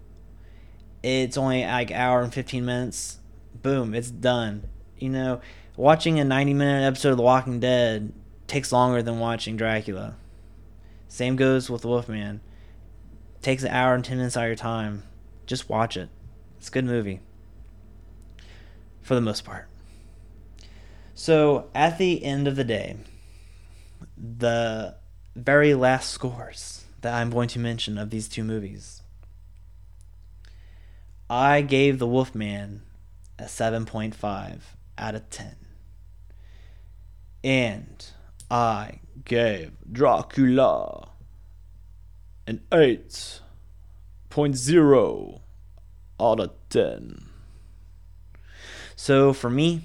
It's only like hour and fifteen minutes. Boom, it's done. You know, watching a ninety minute episode of The Walking Dead takes longer than watching Dracula. Same goes with Wolfman. Takes an hour and ten minutes out of your time. Just watch it. It's a good movie. For the most part. So at the end of the day, the very last scores that I'm going to mention of these two movies. I gave The Wolfman a 7.5 out of 10. And I gave Dracula an 8.0 out of 10. So for me,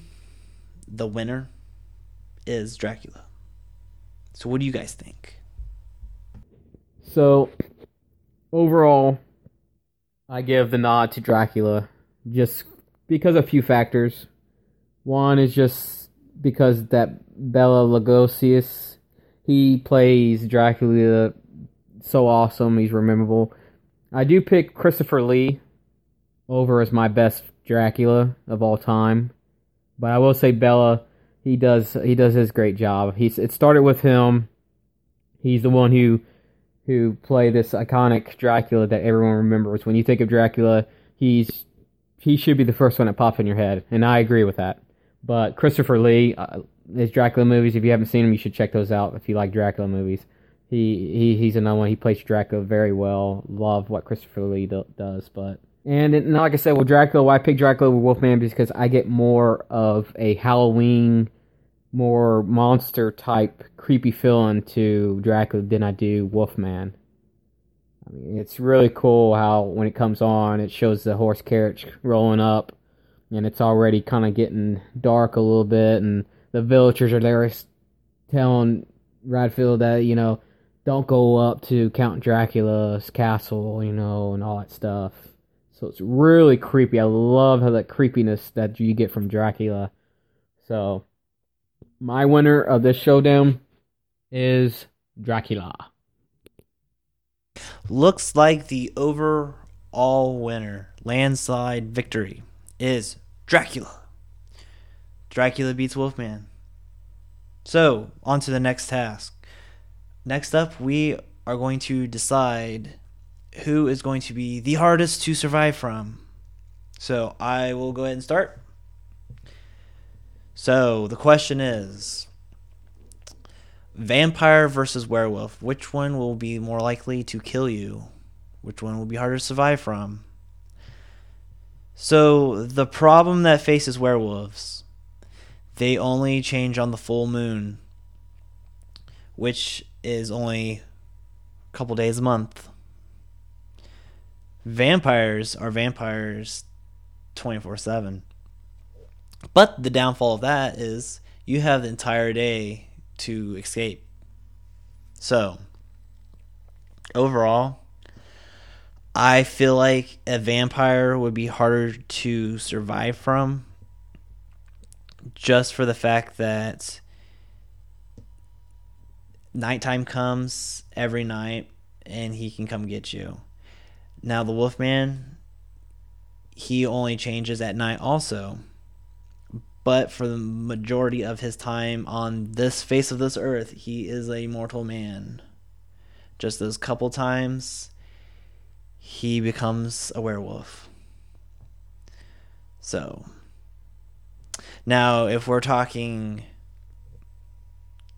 the winner is Dracula. So what do you guys think? So, overall, I give the nod to Dracula just because of a few factors. One is just because that Bela Lugosius, he plays Dracula so awesome, he's memorable. I do pick Christopher Lee over as my best Dracula of all time, but I will say Bela, he does he does his great job. He's it started with him. He's the one who who played this iconic Dracula that everyone remembers. When you think of Dracula, he's he should be the first one that pops in your head, and I agree with that. But Christopher Lee, uh, his Dracula movies, if you haven't seen them, you should check those out if you like Dracula movies. He he he's another one. He plays Dracula very well. Love what Christopher Lee do, does, but and, and like I said, with Dracula, why I pick Dracula with Wolfman because I get more of a Halloween, more monster type creepy feeling to Dracula than I do Wolfman. I mean, it's really cool how when it comes on, it shows the horse carriage rolling up, and it's already kind of getting dark a little bit, and the villagers are there telling Renfield that you know don't go up to Count Dracula's castle, you know, and all that stuff. So it's really creepy. I love how that creepiness that you get from Dracula. So my winner of this showdown is Dracula. Looks like the overall winner, landslide victory, is Dracula. Dracula beats Wolfman. So, on to the next task. Next up, we are going to decide who is going to be the hardest to survive from. So, I will go ahead and start. So, the question is vampire versus werewolf. Which one will be more likely to kill you? Which one will be harder to survive from? So, the problem that faces werewolves, they only change on the full moon, which is only a couple days a month. Vampires are vampires 24 7. But the downfall of that is you have the entire day to escape. So, overall, I feel like a vampire would be harder to survive from just for the fact that nighttime comes every night and he can come get you. Now, the Wolfman, he only changes at night also but for the majority of his time on this face of this earth, he is a mortal man. Just those couple times, he becomes a werewolf. So, now if we're talking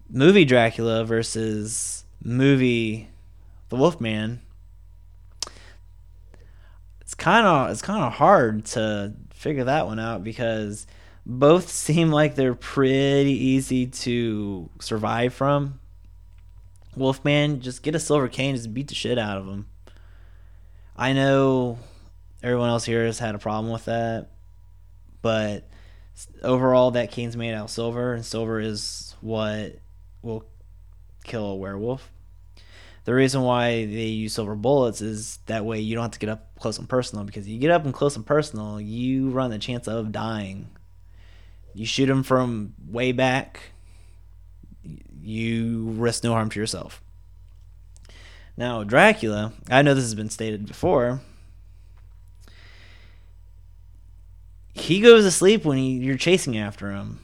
movie Dracula versus movie The Wolfman, kind of it's kind of hard to figure that one out because both seem like they're pretty easy to survive from. Wolfman, just get a silver cane, just beat the shit out of him. I know everyone else here has had a problem with that, but overall, that cane's made out of silver, and silver is what will kill a werewolf. The reason why they use silver bullets is that way you don't have to get up close and personal because you get up and close and personal, you run the chance of dying. You shoot them from way back, you risk no harm to yourself. Now, Dracula, I know this has been stated before. He goes to sleep when he, you're chasing after him.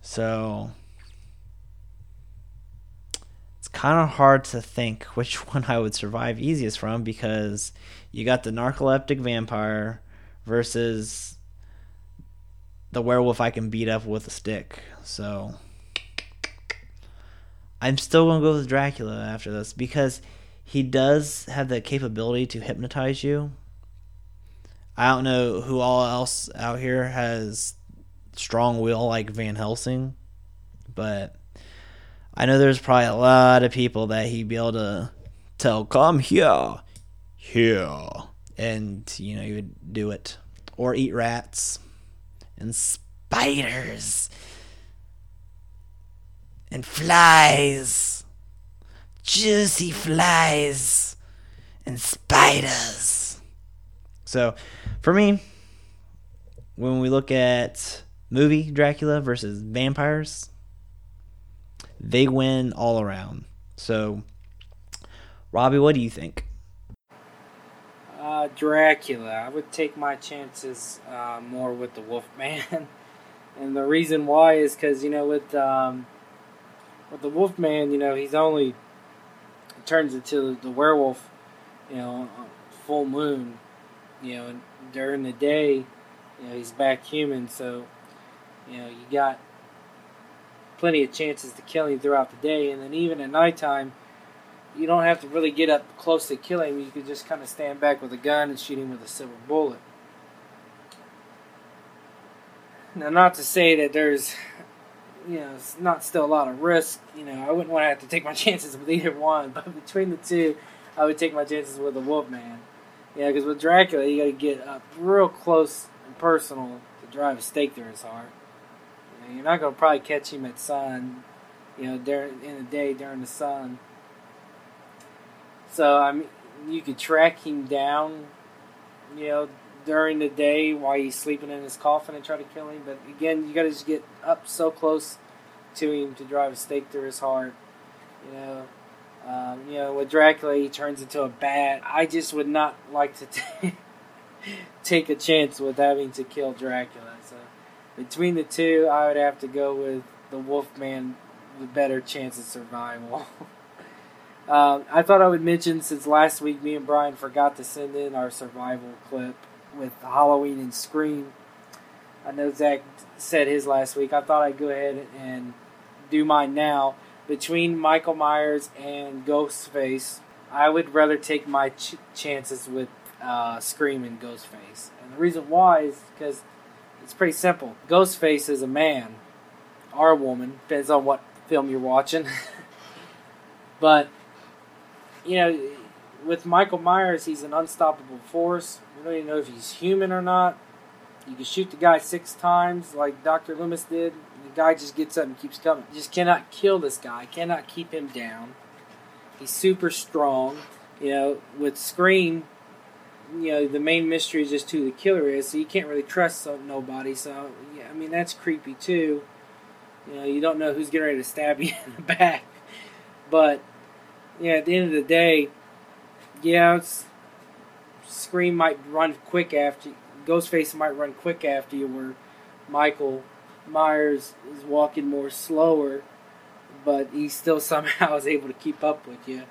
So kind of hard to think which one I would survive easiest from because you got the narcoleptic vampire versus the werewolf I can beat up with a stick. So I'm still gonna go with Dracula after this because he does have the capability to hypnotize you. I don't know who all else out here has strong will like Van Helsing, but I know there's probably a lot of people that he'd be able to tell, "Come here, here," and you know he would do it, or eat rats and spiders and flies, juicy flies and spiders. So, for me, when we look at movie Dracula versus vampires, they win all around. So, Robbie, what do you think? Uh, Dracula. I would take my chances uh, more with the Wolfman, and the reason why is because you know with um, with the Wolfman, you know he's only turns into the werewolf, you know, full moon, you know, and during the day, you know he's back human, so you know you got plenty of chances to kill him throughout the day, and then even at nighttime you don't have to really get up close to kill him. You can just kind of stand back with a gun and shoot him with a silver bullet. Now, not to say that there's, you know, it's not still a lot of risk. You know, I wouldn't want to have to take my chances with either one, but between the two, I would take my chances with the Wolfman. Yeah, because with Dracula, you got to get up real close and personal to drive a stake through his heart. You're not going to probably catch him at sun, you know, during in the day during the sun. So I mean, you could track him down, you know, during the day while he's sleeping in his coffin and try to kill him. But again, you got to just get up so close to him to drive a stake through his heart. You know, um, you know, with Dracula, he turns into a bat. I just would not like to t- take a chance with having to kill Dracula. Between the two, I would have to go with the Wolfman, the better chance of survival. Um, I thought I would mention since last week me and Brian forgot to send in our survival clip with Halloween and Scream. I know Zach said his last week. I thought I'd go ahead and do mine now. Between Michael Myers and Ghostface, I would rather take my ch- chances with uh, Scream and Ghostface. And the reason why is because it's pretty simple. Ghostface is a man or a woman, depends on what film you're watching. but you know, with Michael Myers, he's an unstoppable force. We don't even know if he's human or not. You can shoot the guy six times, like Dr. Loomis did. The guy just gets up and keeps coming. You just cannot kill this guy. Cannot keep him down. He's super strong. You know, with Scream, you know, the main mystery is just who the killer is, so you can't really trust nobody. So, yeah, I mean, that's creepy too. You know, you don't know who's getting ready to stab you in the back. But yeah, at the end of the day, yeah, it's, Scream might run quick after Ghostface might run quick after you, where Michael Myers is walking more slower, but he still somehow is able to keep up with you.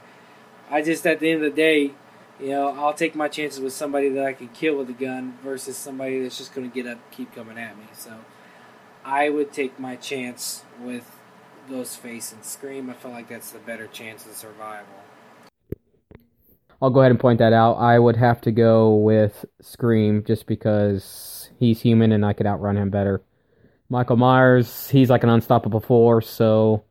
I just at the end of the day, you know, I'll take my chances with somebody that I can kill with a gun versus somebody that's just going to get up, keep coming at me. So, I would take my chance with Ghostface and Scream. I feel like that's the better chance of survival. I'll go ahead and point that out. I would have to go with Scream just because he's human and I could outrun him better. Michael Myers, he's like an unstoppable force, so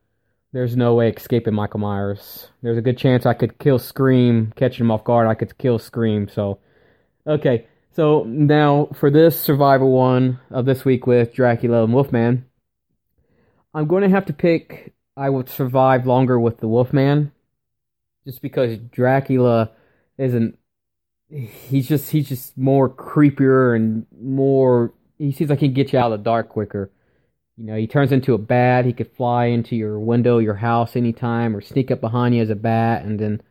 there's no way escaping Michael Myers. There's a good chance I could kill Scream, catching him off guard. I could kill Scream. So, okay. So now for this survival one of this week with Dracula and Wolfman, I'm going to have to pick. I would survive longer with the Wolfman just because Dracula isn't. He's just he's just more creepier and more. He seems like he can get you out of the dark quicker. You know, he turns into a bat. He could fly into your window, your house anytime, or sneak up behind you as a bat, and then,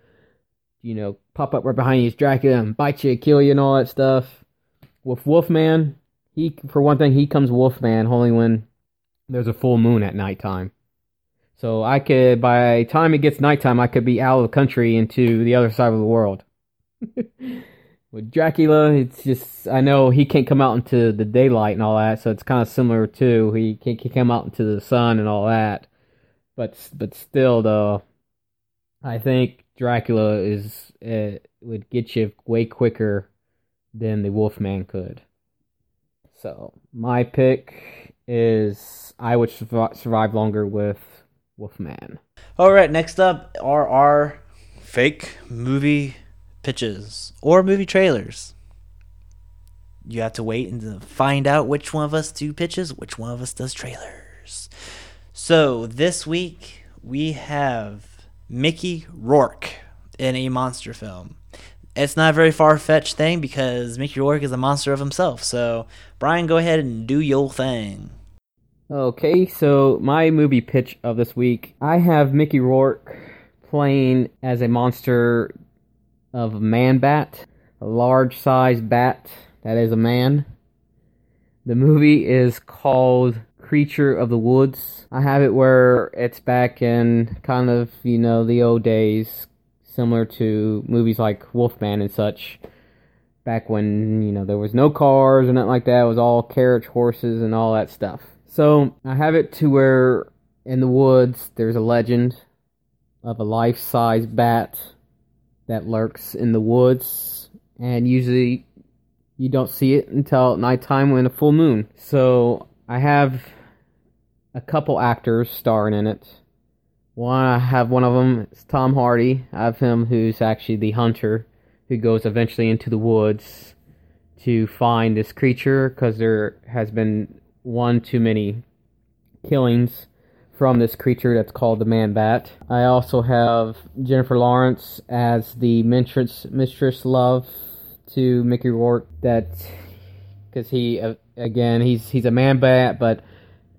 you know, pop up right behind you as Dracula and bite you, kill you, and all that stuff. With Wolfman, he for one thing, he comes Wolfman only when there's a full moon at nighttime. So I could, by time it gets nighttime, I could be out of the country into the other side of the world. With Dracula, it's just I know he can't come out into the daylight and all that, so it's kind of similar too. He can't, come out into the sun and all that, but but still though, I think Dracula is uh, would get you way quicker than the Wolfman could. So my pick is I would survive, survive longer with Wolfman. All right, next up are our fake movie pitches or movie trailers. You have to wait and find out which one of us do pitches, which one of us does trailers. So this week we have Mickey Rourke in a monster film. It's not a very far fetched thing because Mickey Rourke is a monster of himself. So Brian, go ahead and do your thing. Okay, so my movie pitch of this week, I have Mickey Rourke playing as a monster of a man bat, a large sized bat that is a man. The movie is called Creature of the Woods. I have it where it's back in kind of, you know, the old days, similar to movies like Wolfman and such. Back when, you know, there was no cars or nothing like that. It was all carriage horses and all that stuff. So I have it to where in the woods there's a legend of a life size bat that lurks in the woods, and usually you don't see it until nighttime when a full moon. So I have a couple actors starring in it. One, I have one of them. It's Tom Hardy. I have him who's actually the hunter who goes eventually into the woods to find this creature because there has been one too many killings from this creature that's called the man bat. I also have Jennifer Lawrence as the mistress, mistress love to Mickey Rourke. That because he uh, again he's he's a man bat, but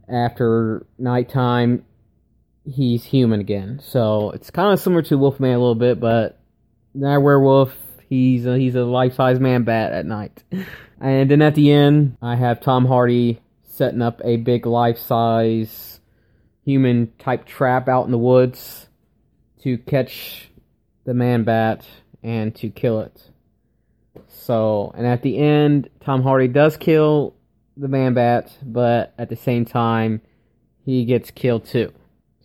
after nighttime he's human again. So it's kind of similar to Wolfman a little bit, but not werewolf. He's a, he's a life size man bat at night. And then at the end, I have Tom Hardy setting up a big life size human type trap out in the woods to catch the man bat and to kill it. So, and at the end, Tom Hardy does kill the man bat, but at the same time, he gets killed too.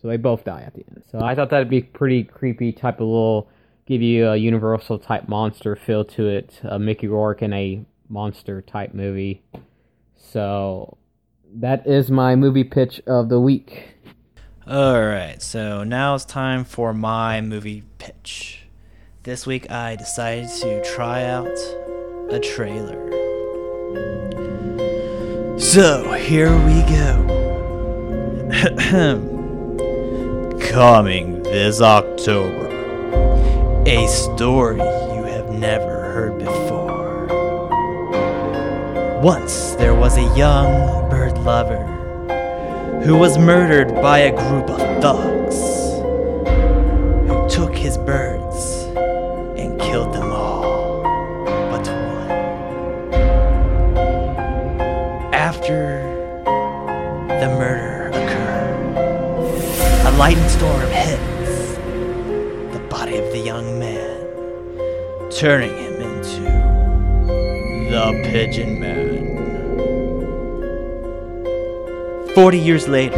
So they both die at the end. So I thought that'd be pretty creepy type of little, give you a universal type monster feel to it. A Mickey Rourke in a monster type movie. So that is my movie pitch of the week. All right, so now it's time for my movie pitch. This week I decided to try out a trailer. So here we go. Coming this October, a story you have never heard before. Once there was a young bird lover who was murdered by a group of thugs who took his birds and killed them all but one. After the murder occurred, a lightning storm hits the body of the young man, turning him into the Pigeon Man. Forty years later,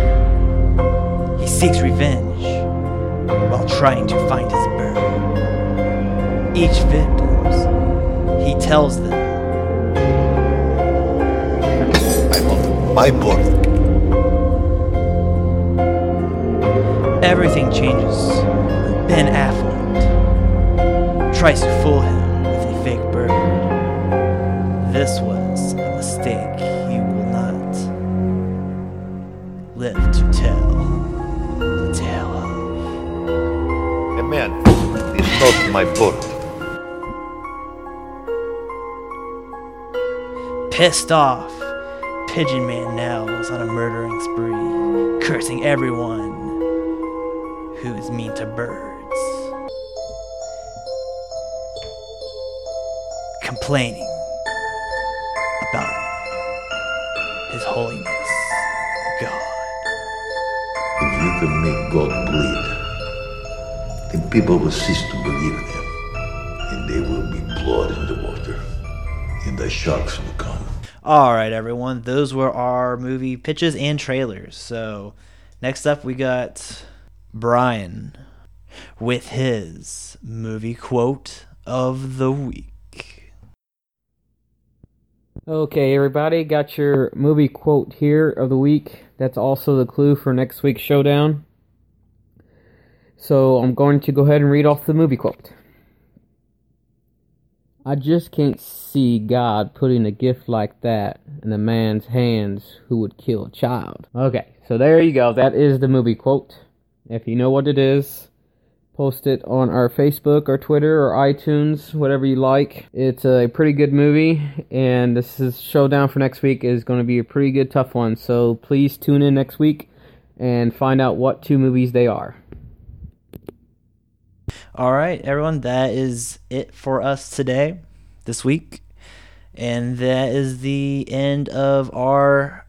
he seeks revenge while trying to find his bird. Each victim, he tells them I want my book. everything changes when Ben Affleck tries to fool him with a fake bird. This was my boat. Pissed off, Pigeon Man nails on a murdering spree, cursing everyone who's mean to birds. Complaining about His Holiness God. If you can make God bleed, then people will cease to believe in him. And they will be blood in the water. And the sharks will come. All right, everyone. Those were our movie pitches and trailers. So, next up, we got Brian with his movie quote of the week. Okay, everybody, got your movie quote here of the week. That's also the clue for next week's showdown. So I'm going to go ahead and read off the movie quote. I just can't see God putting a gift like that in a man's hands who would kill a child. Okay, so there you go. That is the movie quote. If you know what it is, post it on our Facebook or Twitter or iTunes, whatever you like. It's a pretty good movie, and this is showdown for next week is going to be a pretty good tough one. So please tune in next week and find out what two movies they are. All right, everyone, that is it for us today, this week. And that is the end of our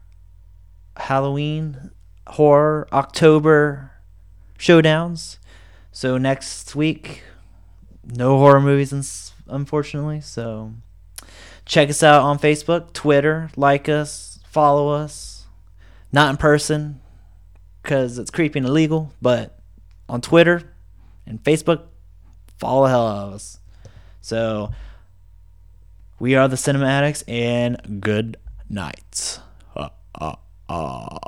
Halloween horror October showdowns. So next week, no horror movies, unfortunately. So check us out on Facebook, Twitter, like us, follow us. Not in person because it's creepy and illegal, but on Twitter and Facebook, follow the hell out of us. So we are the Cinema Addicts, and good night. Uh, uh, uh.